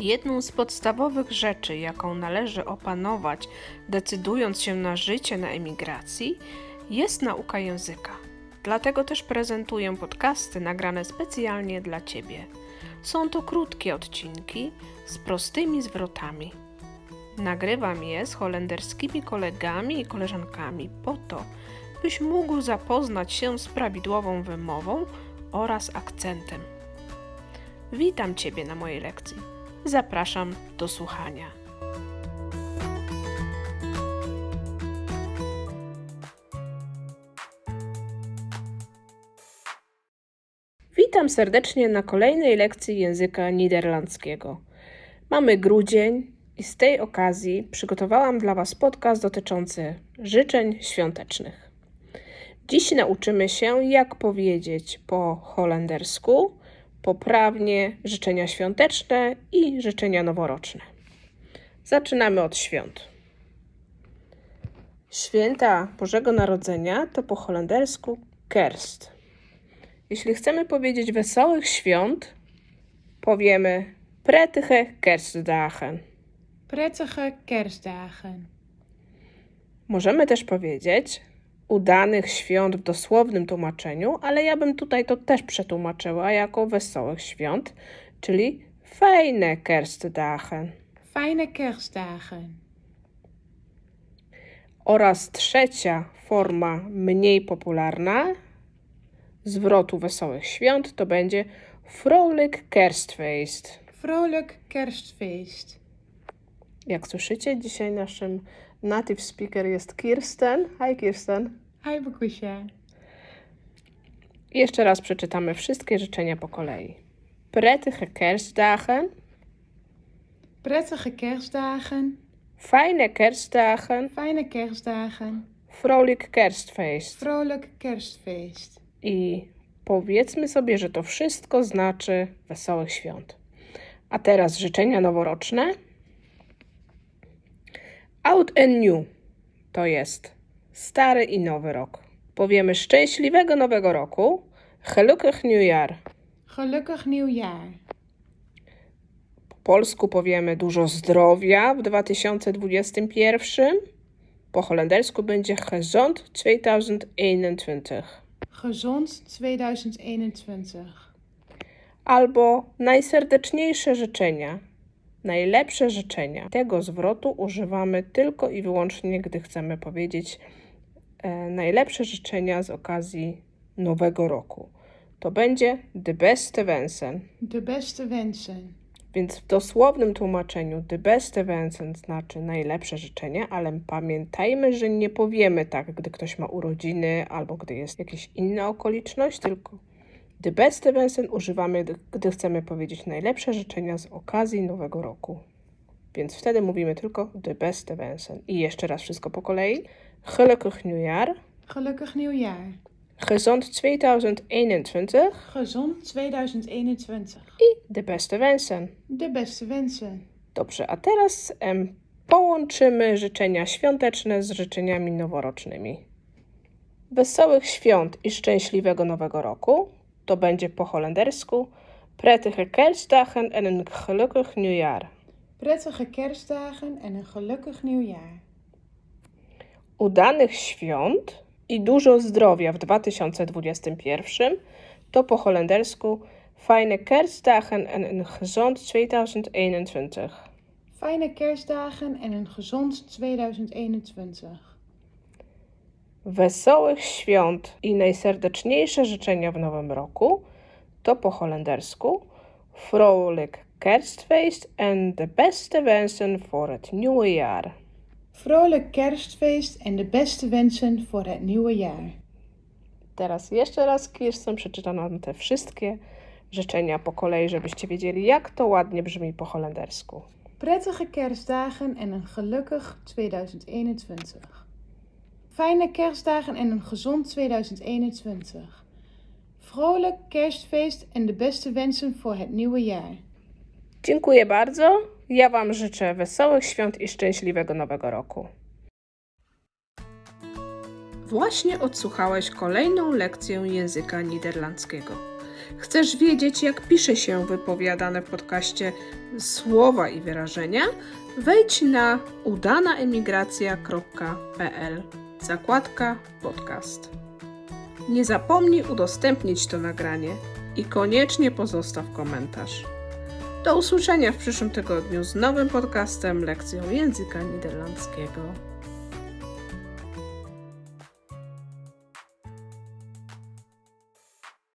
Jedną z podstawowych rzeczy, jaką należy opanować, decydując się na życie na emigracji, jest nauka języka. Dlatego też prezentuję podcasty nagrane specjalnie dla Ciebie. Są to krótkie odcinki z prostymi zwrotami. Nagrywam je z holenderskimi kolegami i koleżankami po to, byś mógł zapoznać się z prawidłową wymową oraz akcentem. Witam Ciebie na mojej lekcji. Zapraszam do słuchania. Witam serdecznie na kolejnej lekcji języka niderlandzkiego. Mamy grudzień i z tej okazji przygotowałam dla Was podcast dotyczący życzeń świątecznych. Dziś nauczymy się, jak powiedzieć po holendersku poprawnie życzenia świąteczne i życzenia noworoczne. Zaczynamy od świąt. Święta Bożego Narodzenia to po holendersku kerst. Jeśli chcemy powiedzieć wesołych świąt, powiemy prettige kerstdagen. Prettige kerstdagen. Możemy też powiedzieć udanych świąt w dosłownym tłumaczeniu, ale ja bym tutaj to też przetłumaczyła jako wesołych świąt, czyli fajne kerstdagen. Fijne kerstdagen. Oraz trzecia forma mniej popularna zwrotu wesołych świąt to będzie vrolijk kerstfeest. Vrolijk kerstfeest. Jak słyszycie, dzisiaj naszym native speaker jest Kirsten. Hi Kirsten. Hi Bokusha. Jeszcze raz przeczytamy wszystkie życzenia po kolei. Prettige kerstdagen, Prettige kerstdagen. fijne kerstdagen, Fijne kerstdagen. vrolijk kerstfeest. Vrolijk kerstfeest. I powiedzmy sobie, że to wszystko znaczy wesołych świąt. A teraz życzenia noworoczne. Out and new to jest stary i nowy rok. Powiemy szczęśliwego nowego roku. Gelukkig nieuwjaar. Gelukkig nieuwjaar. Po polsku powiemy dużo zdrowia w 2021. Po holendersku będzie gezond 2021. Gezond 2021. albo najserdeczniejsze życzenia, najlepsze życzenia. Tego zwrotu używamy tylko i wyłącznie, gdy chcemy powiedzieć e, najlepsze życzenia z okazji nowego roku. To będzie de beste wensen. De beste wensen. Więc w dosłownym tłumaczeniu de beste wensen znaczy najlepsze życzenia, ale pamiętajmy, że nie powiemy tak, gdy ktoś ma urodziny albo gdy jest jakaś inna okoliczność, tylko de beste wensen używamy, gdy- chcemy powiedzieć najlepsze życzenia z okazji nowego roku. Więc wtedy mówimy tylko de beste wensen. I jeszcze raz wszystko po kolei. Gelukkig nieuwjaar. Gelukkig nieuwjaar. Gezond 2021 Gezond 2021. i de beste wensen. De beste wensen. Dobrze, a teraz em, połączymy życzenia świąteczne z życzeniami noworocznymi. Wesołych świąt i szczęśliwego nowego roku to będzie po holendersku prettige kerstdagen en een gelukkig nieuwjaar. Prettige kerstdagen en een gelukkig nieuwjaar. Udanych świąt i dużo zdrowia w 2021 to po holendersku fijne kerstdagen en een gezond 2021. Fijne kerstdagen en een gezond 2021. Wesołych świąt i najserdeczniejsze życzenia w nowym roku to po holendersku Vrolijk kerstfeest en de beste wensen voor het nieuwe jaar. Vrolijk kerstfeest en de beste wensen voor het nieuwe jaar. Teraz jeszcze raz Kirsten przeczyta nam te wszystkie życzenia po kolei, żebyście wiedzieli jak to ładnie brzmi po holendersku. Prettige kerstdagen en een gelukkig 2021. Fijne kerstdagen en een gezond 2021. Vrolijk kerstfeest en de beste wensen voor het nieuwe jaar. Dziękuję bardzo. Ja Wam życzę wesołych świąt i szczęśliwego nowego roku. Właśnie odsłuchałeś kolejną lekcję języka niderlandzkiego. Chcesz wiedzieć, jak pisze się wypowiadane w podcaście słowa i wyrażenia? Wejdź na udanaemigracja.pl zakładka podcast. Nie zapomnij udostępnić to nagranie i koniecznie pozostaw komentarz. Do usłyszenia w przyszłym tygodniu z nowym podcastem lekcją języka niderlandzkiego.